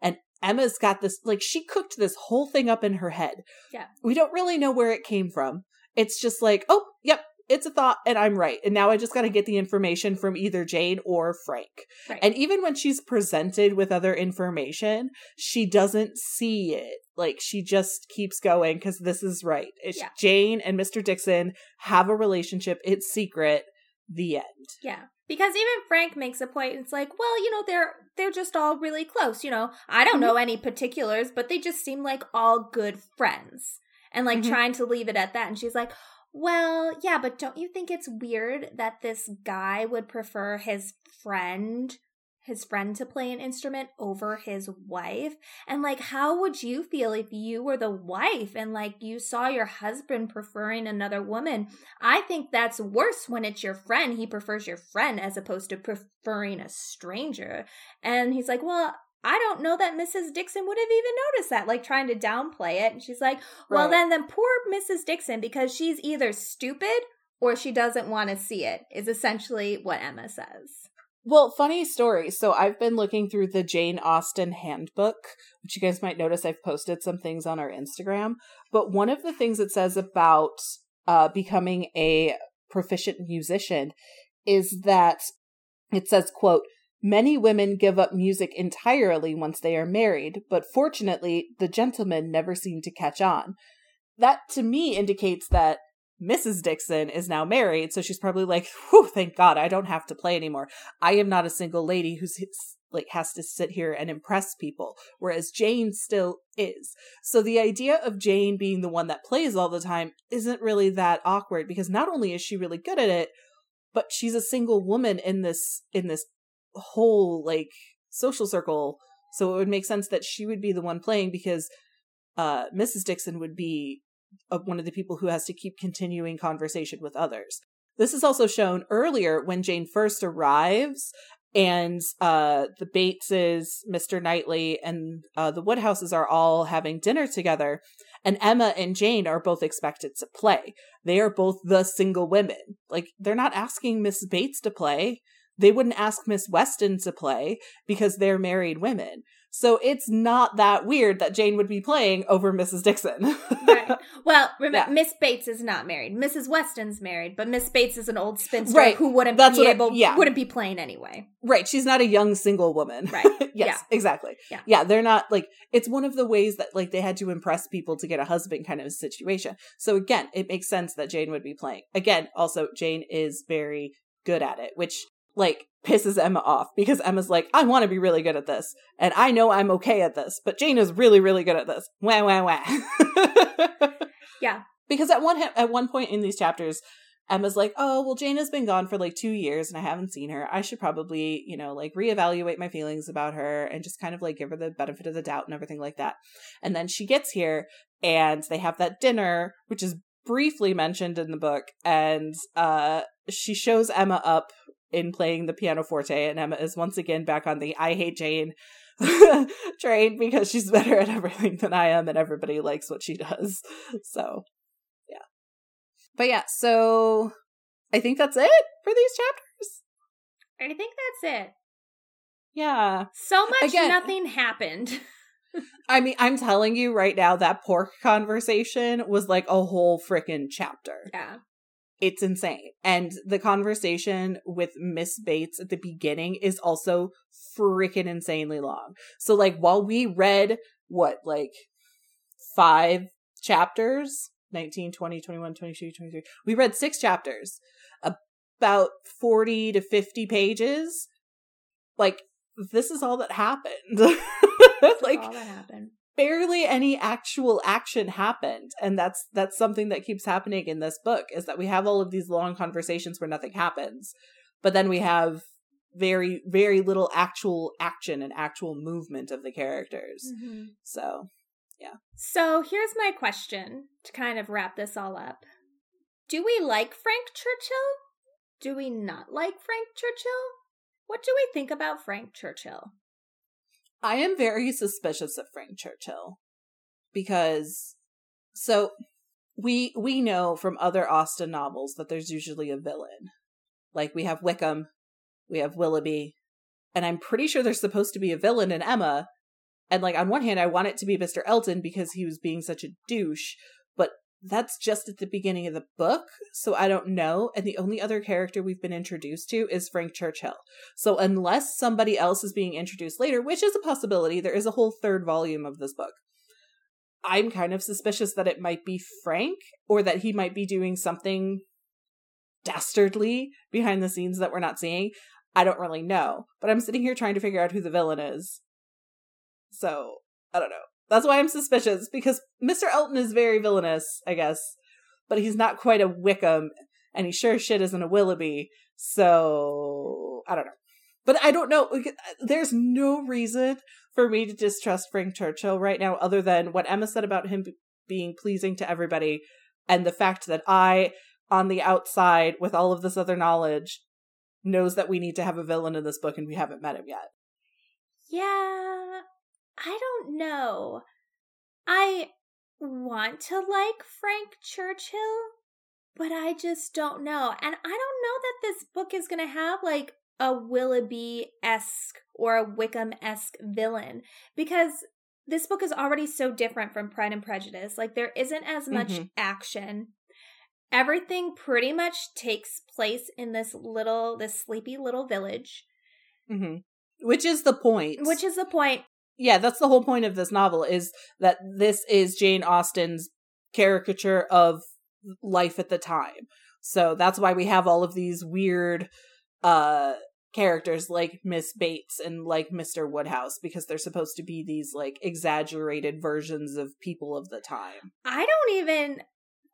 And Emma's got this, like, she cooked this whole thing up in her head. Yeah. We don't really know where it came from. It's just like, oh, yep, it's a thought and I'm right. And now I just got to get the information from either Jane or Frank. Right. And even when she's presented with other information, she doesn't see it. Like she just keeps going because this is right. It's yeah. Jane and Mr. Dixon have a relationship. It's secret. The end. Yeah. Because even Frank makes a point. It's like, well, you know, they're they're just all really close. You know, I don't mm-hmm. know any particulars, but they just seem like all good friends. And like mm-hmm. trying to leave it at that. And she's like, well, yeah, but don't you think it's weird that this guy would prefer his friend, his friend to play an instrument over his wife? And like, how would you feel if you were the wife and like you saw your husband preferring another woman? I think that's worse when it's your friend. He prefers your friend as opposed to preferring a stranger. And he's like, well, I don't know that Mrs. Dixon would have even noticed that, like trying to downplay it. And she's like, well, right. then, then poor Mrs. Dixon, because she's either stupid or she doesn't want to see it, is essentially what Emma says. Well, funny story. So I've been looking through the Jane Austen handbook, which you guys might notice I've posted some things on our Instagram. But one of the things it says about uh, becoming a proficient musician is that It says, quote, Many women give up music entirely once they are married, but fortunately, the gentlemen never seem to catch on. That to me indicates that Mrs. Dixon is now married, so she's probably like, "Whew, thank God, I don't have to play anymore. I am not a single lady who's like has to sit here and impress people." Whereas Jane still is. So the idea of Jane being the one that plays all the time isn't really that awkward because not only is she really good at it, but she's a single woman in this in this whole like social circle. So it would make sense that she would be the one playing because uh, Mrs. Dixon would be uh, one of the people who has to keep continuing conversation with others. This is also shown earlier when Jane first arrives and uh, the Bateses, Mr. Knightley, and uh, the Woodhouses are all having dinner together. And Emma and Jane are both expected to play. They are both the single women. Like, they're not asking Miss Bates to play. They wouldn't ask Miss Weston to play because they're married women. So it's not that weird that Jane would be playing over Mrs. Dixon. right. Well, remember, yeah. Miss Bates is not married. Mrs. Weston's married, but Miss Bates is an old spinster right. who wouldn't That's be able, I, yeah. wouldn't be playing anyway. Right. She's not a young single woman. Right. yes. Yeah. Exactly. Yeah. Yeah. They're not like it's one of the ways that like they had to impress people to get a husband kind of situation. So again, it makes sense that Jane would be playing. Again, also Jane is very good at it, which like pisses Emma off because Emma's like, I want to be really good at this, and I know I'm okay at this, but Jane is really, really good at this. Wah wah wah. yeah. Because at one at one point in these chapters, Emma's like, "Oh, well, Jane has been gone for like two years, and I haven't seen her. I should probably, you know, like reevaluate my feelings about her and just kind of like give her the benefit of the doubt and everything like that." And then she gets here, and they have that dinner, which is briefly mentioned in the book, and uh, she shows Emma up in playing the pianoforte, and Emma is once again back on the I hate Jane train because she's better at everything than I am, and everybody likes what she does. So, yeah. But yeah, so I think that's it for these chapters. I think that's it. Yeah. So much Again, nothing happened. I mean, I'm telling you right now, that pork conversation was like a whole freaking chapter. Yeah. It's insane. And the conversation with Miss Bates at the beginning is also freaking insanely long. So, like, while we read what, like, five chapters 19, 20, 21, 22, 23, we read six chapters, about 40 to 50 pages. Like, this is all that happened. like, all that happened barely any actual action happened. And that's that's something that keeps happening in this book is that we have all of these long conversations where nothing happens but then we have very very little actual action and actual movement of the characters. Mm-hmm. so yeah. So here's my question to kind of wrap this all up. Do we like frank churchill? Do we not like frank churchill? What do we think about frank churchill I am very suspicious of Frank Churchill because so we we know from other Austen novels that there's usually a villain. Like we have Wickham, we have Willoughby, and I'm pretty sure there's supposed to be a villain in Emma. And like on one hand, I want it to be Mr. Elton because he was being such a douche, that's just at the beginning of the book, so I don't know. And the only other character we've been introduced to is Frank Churchill. So unless somebody else is being introduced later, which is a possibility, there is a whole third volume of this book. I'm kind of suspicious that it might be Frank or that he might be doing something dastardly behind the scenes that we're not seeing. I don't really know, but I'm sitting here trying to figure out who the villain is. So, I don't know. That's why I'm suspicious because Mr. Elton is very villainous, I guess, but he's not quite a Wickham, and he sure shit isn't a Willoughby. So I don't know, but I don't know. There's no reason for me to distrust Frank Churchill right now, other than what Emma said about him being pleasing to everybody, and the fact that I, on the outside, with all of this other knowledge, knows that we need to have a villain in this book, and we haven't met him yet. Yeah, I don't know. I want to like Frank Churchill, but I just don't know. And I don't know that this book is going to have like a Willoughby esque or a Wickham esque villain because this book is already so different from Pride and Prejudice. Like, there isn't as much mm-hmm. action. everything pretty much takes place in this little, this sleepy little village. hmm Which is the point. Which is the point. Yeah, that's the whole point of this novel is that this is Jane Austen's caricature of life at the time. So that's why we have all of these weird uh characters like Miss Bates and like Mr. Woodhouse because they're supposed to be these like exaggerated versions of people of the time. I don't even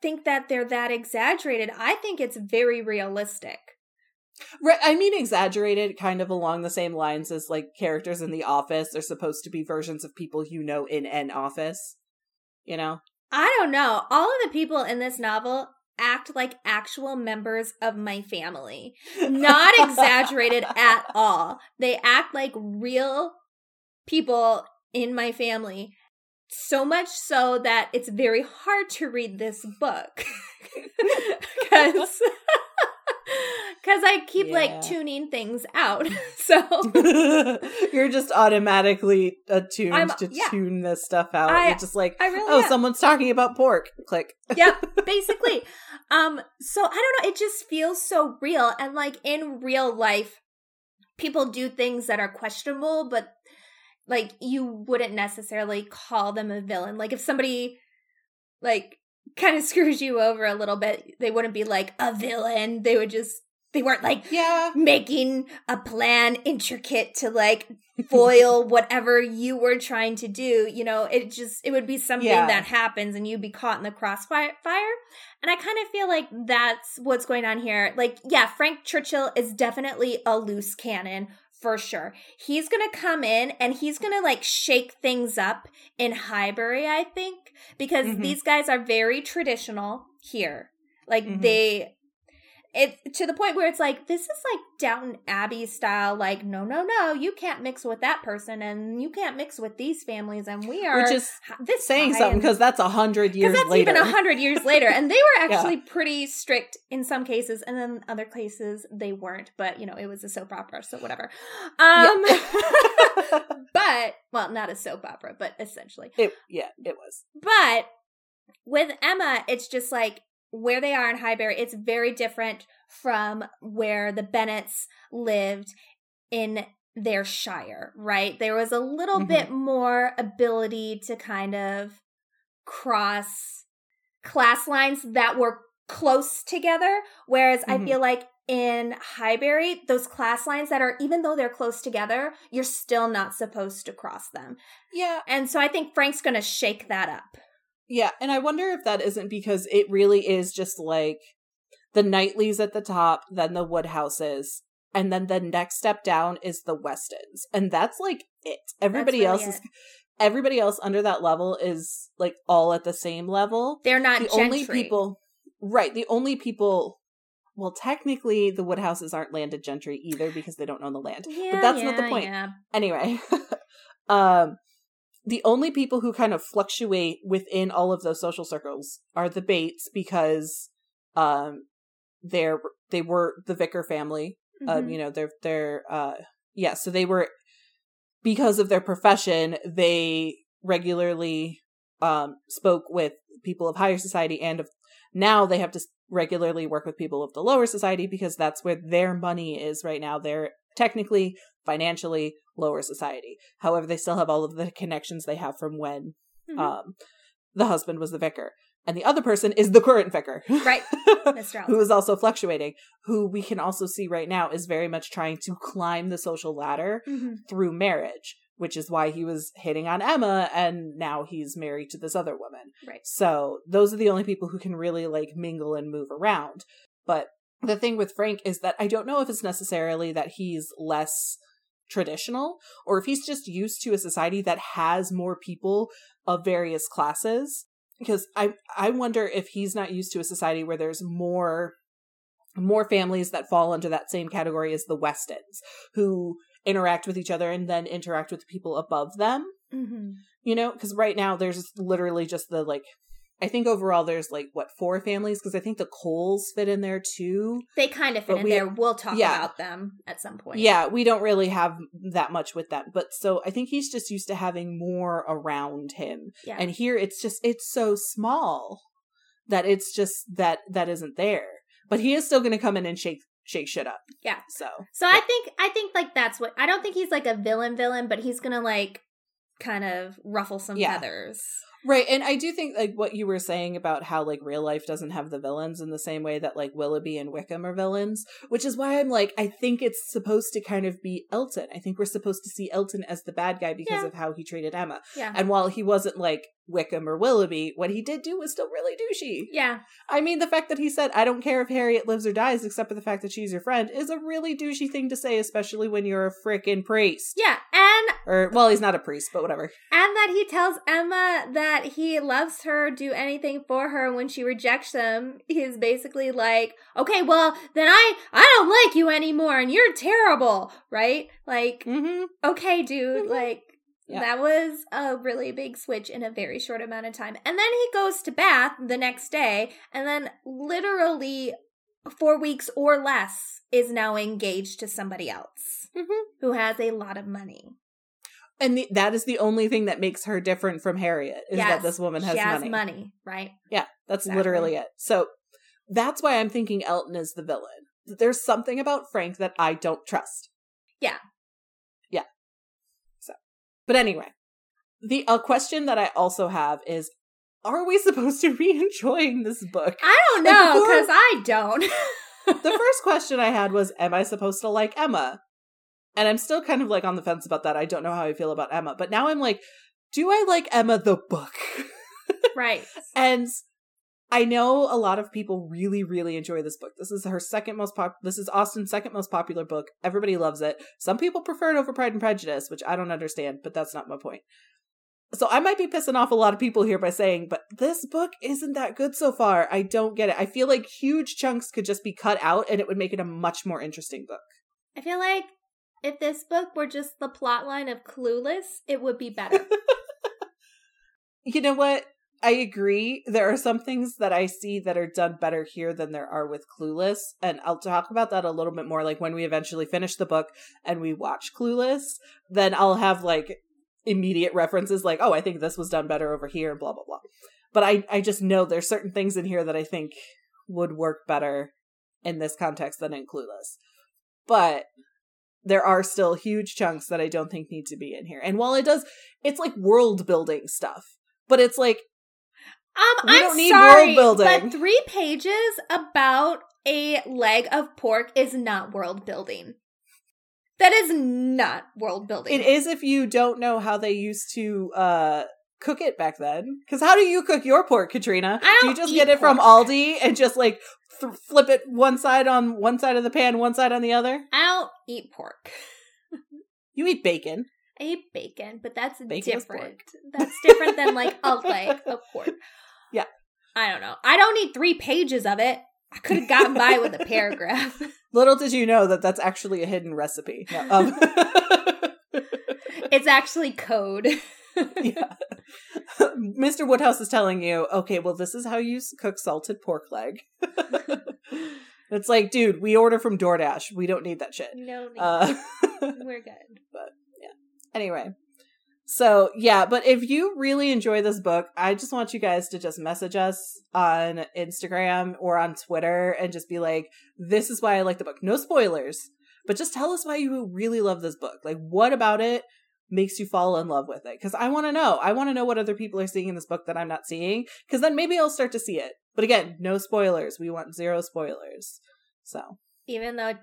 think that they're that exaggerated. I think it's very realistic. Right, I mean exaggerated kind of along the same lines as like characters in the office are supposed to be versions of people you know in an office. You know? I don't know. All of the people in this novel act like actual members of my family. Not exaggerated at all. They act like real people in my family. So much so that it's very hard to read this book. Cuz cuz I keep Yeah. like tuning things out. so You're just automatically attuned I'm- to yeah. tune this stuff out. I- You're just like, really oh, am. someone's talking about pork. Click. yeah, basically um so i don't know it just feels so real and like in real life people do things that are questionable but like you wouldn't necessarily call them a villain like if somebody like kind of screws you over a little bit they wouldn't be like a villain they would just they weren't like Yeah. making a plan intricate to like foil whatever you were trying to do you know it just it would be something Yeah. that happens and you'd be caught in the crossfire and i kind of feel like that's what's going on here like yeah frank churchill is definitely a loose cannon for sure he's gonna come in and he's gonna like shake things up in highbury i think because Mhm. these guys are very traditional here like Mhm. they it to the point where it's like this is like Downton Abbey style. Like, no, no, no, you can't mix with that person, and you can't mix with these families, and we are Which is this saying something because that's a hundred years later. that's later. even a hundred years later, and they were Yeah. actually pretty strict in some cases, and then other cases they weren't. But you know, it was a soap opera, so whatever. Um, but well, not a soap opera, but essentially. it, yeah, it was. But with Emma, it's just like where they are in Highbury, it's very different from where the Bennets lived in their shire, right? There was a little Mhm. bit more ability to kind of cross class lines that were close together. Whereas I Mhm. feel like in Highbury, those class lines that are, even though they're close together, you're still not supposed to cross them. Yeah, And so I think Frank's going to shake that up. Yeah, and I wonder if that isn't because it really is just like the Knightleys at the top, then the Woodhouses, and then the next step down is the Westons, and that's like it. Everybody really else is. Everybody else under that level is like all at the same level. They're not the gentry. only people right the only people well technically the woodhouses aren't landed gentry either because they don't own the land Yeah, but that's not the point yeah. anyway um the only people who kind of fluctuate within all of those social circles are the bates because um they're they were the vicar family um Mhm. you know they're they're uh yeah so they were because of their profession they regularly um spoke with people of higher society and of now they have to regularly work with people of the lower society because that's where their money is right now they're technically financially lower society however they still have all of the connections they have from when Mhm. um the husband was the vicar and the other person is the current vicar Right. Mr. who Elton. also fluctuating who we can also see right now is very much trying to climb the social ladder Mhm. through marriage which is why he was hitting on Emma and now he's married to this other woman. Right. So those are the only people who can really like mingle and move around. But the thing with Frank is that I don't know if it's necessarily that he's less traditional or if he's just used to a society that has more people of various classes because I I wonder if he's not used to a society where there's more more families that fall under that same category as the Westons who interact with each other and then interact with the people above them Mhm. you know because right now there's literally just the like i think overall there's like what four families because i think the coles fit in there too They kind of fit But in we- there. We'll talk yeah. about them at some point. yeah we don't really have that much with them but so i think he's just used to having more around him Yeah. and here it's just it's so small that it's just that that isn't there. But he is still going to come in and shake shake shit up. Yeah. So So I think I think like that's what I don't think he's like a villain villain, but he's gonna like kind of ruffle some Yeah. feathers. Right, and I do think like what you were saying about how like real life doesn't have the villains in the same way that like Willoughby and Wickham are villains, which is why I'm like I think it's supposed to kind of be Elton. I think we're supposed to see Elton as the bad guy because Yeah. of how he treated Emma. Yeah. And while he wasn't like Wickham or Willoughby, what he did do was still really douchey. yeah. I mean, the fact that he said, I don't care if Harriet lives or dies except for the fact that she's your friend is a really douchey thing to say, especially when you're a frickin' priest. Yeah. And Or, well, he's not a priest, but whatever. and that he tells Emma that he loves her, do anything for her. and When she rejects him, he's basically like, "Okay, well then I I don't like you anymore, and you're terrible, right? Like, Mm-hmm. okay, dude, Mhm. like." Yeah. That was a really big switch in a very short amount of time. And then he goes to Bath the next day, and then literally four weeks or less is now engaged to somebody else Mhm. who has a lot of money. And the, that is the only thing that makes her different from Harriet is that this woman has she has money. money, right? Yeah, that's Exactly. literally it. So that's why I'm thinking Elton is the villain. There's something about Frank that I don't trust. Yeah. Yeah. So, but anyway, the a question that I also have is are we supposed to be enjoying this book? I don't know because I don't. the first question I had was, Am I supposed to like Emma? And I'm still kind of like on the fence about that. I don't know how I feel about Emma, but now I'm like, Do I like Emma the book? right. and I know a lot of people really, really enjoy this book. This is her second most pop. This is Austen's second most popular book. Everybody loves it. Some people prefer it over Pride and Prejudice, which I don't understand, but that's not my point. So I might be pissing off a lot of people here by saying, but this book isn't that good so far. I don't get it. I feel like huge chunks could just be cut out and it would make it a much more interesting book. I feel like if this book were just the plot line of Clueless, it would be better. You know what? I agree. There are some things that I see that are done better here than there are with Clueless. And I'll talk about that a little bit more. Like when we eventually finish the book and we watch Clueless, then I'll have like immediate references like, oh, I think this was done better over here and blah, blah, blah. But I, I just know there's certain things in here that I think would work better in this context than in Clueless. But there are still huge chunks that I don't think need to be in here. And while it does, it's like world building stuff. But it's like Um, We I'm don't need sorry, world building. but three pages about a leg of pork is not world building. That is not world building. It is if you don't know how they used to uh cook it back then. Because how do you cook your pork, Katrina? I do you just get it from. Aldi and just like th- flip it one side on one side of the pan, one side on the other? I don't eat pork. You eat bacon. I eat bacon, but that's Bacon different. That's different than like a leg of pork. Yeah. I don't know. I don't need three pages of it. I could have gotten by with a paragraph. Little did you know that that's actually a hidden recipe. No, um, it's actually code. Yeah. Mr. Woodhouse is telling you, okay, well, this is how you cook salted pork leg. it's like, dude, we order from DoorDash. We don't need that shit. no, need. Uh, we're good. But yeah. Anyway so yeah but if you really enjoy this book i just want you guys to just message us on instagram or on twitter and just be like this is why i like the book no spoilers but just tell us why you really love this book like what about it makes you fall in love with it because i want to know i want to know what other people are seeing in this book that i'm not seeing because then maybe i'll start to see it but again no spoilers we want zero spoilers so Even though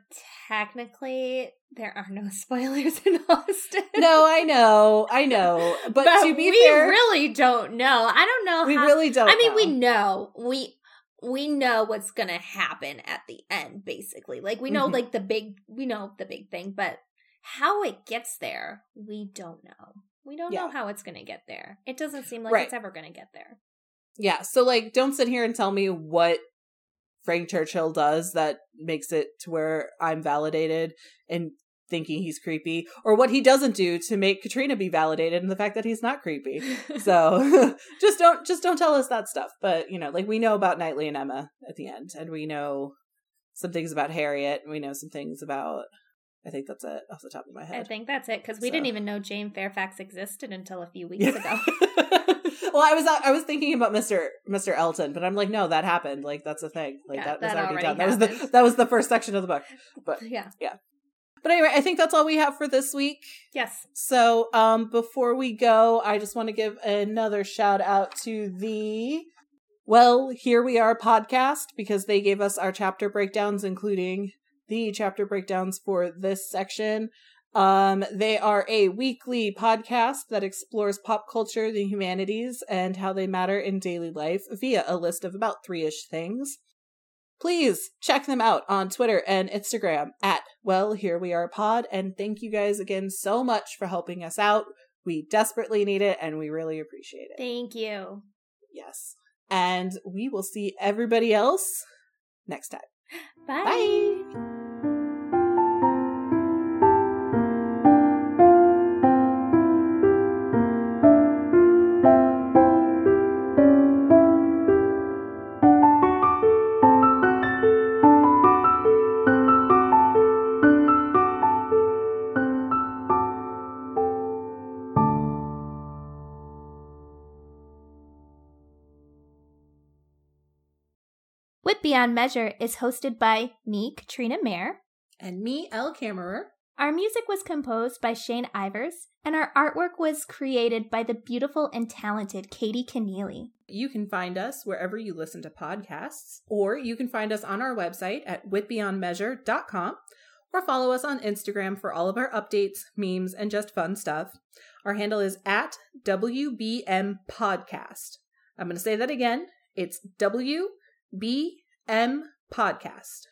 technically there are no spoilers in Austen. no i know i know but, to be we fair really don't know. I don't know. we how, really don't I mean, know. we know we we know what's gonna happen at the end. Basically, like we know Mhm. like the big we know the big thing, but how it gets there, we don't know. We don't know how it's gonna get there. It doesn't seem like Right. it's ever gonna get there. Yeah, so like don't sit here and tell me what Frank Churchill does that makes it to where I'm validated and thinking he's creepy or what he doesn't do to make Katrina be validated in the fact that he's not creepy. So just don't just don't tell us that stuff. But you know, like we know about Knightley and Emma at the end and we know some things about Harriet and we know some things about I think that's it off the top of my head. I think that's it because we So- didn't even know Jane Fairfax existed until a few weeks ago. well, I was I was thinking about Mr. Mr. Elton, but I'm like, no, that happened. Like that's a thing. Like Yeah, that was that already, already done. That was the that was the first section of the book. But yeah, yeah. but anyway, I think that's all we have for this week. Yes. So, um, before we go, I just want to give another shout out to the Well, Here We Are podcast because they gave us our chapter breakdowns, including the chapter breakdowns for this section. Um, they are a weekly podcast that explores pop culture, the humanities, and how they matter in daily life via a list of about three ish things. Please check them out on Twitter and Instagram at Well Here We Are Pod. And thank you guys again so much for helping us out. We desperately need it and we really appreciate it. Thank you. Yes. And we will see everybody else next time. Bye. Bye. Beyond Measure is hosted by me, Katrina Mayer. And me, Elle Kammerer. Our music was composed by Shane Ivers, and our artwork was created by the beautiful and talented Katie Keneally. You can find us wherever you listen to podcasts, or you can find us on our website at witbeyondmeasure.com, or follow us on Instagram for all of our updates, memes, and just fun stuff. Our handle is at WBM Podcast. I'm going to say that again. It's WBM Podcast.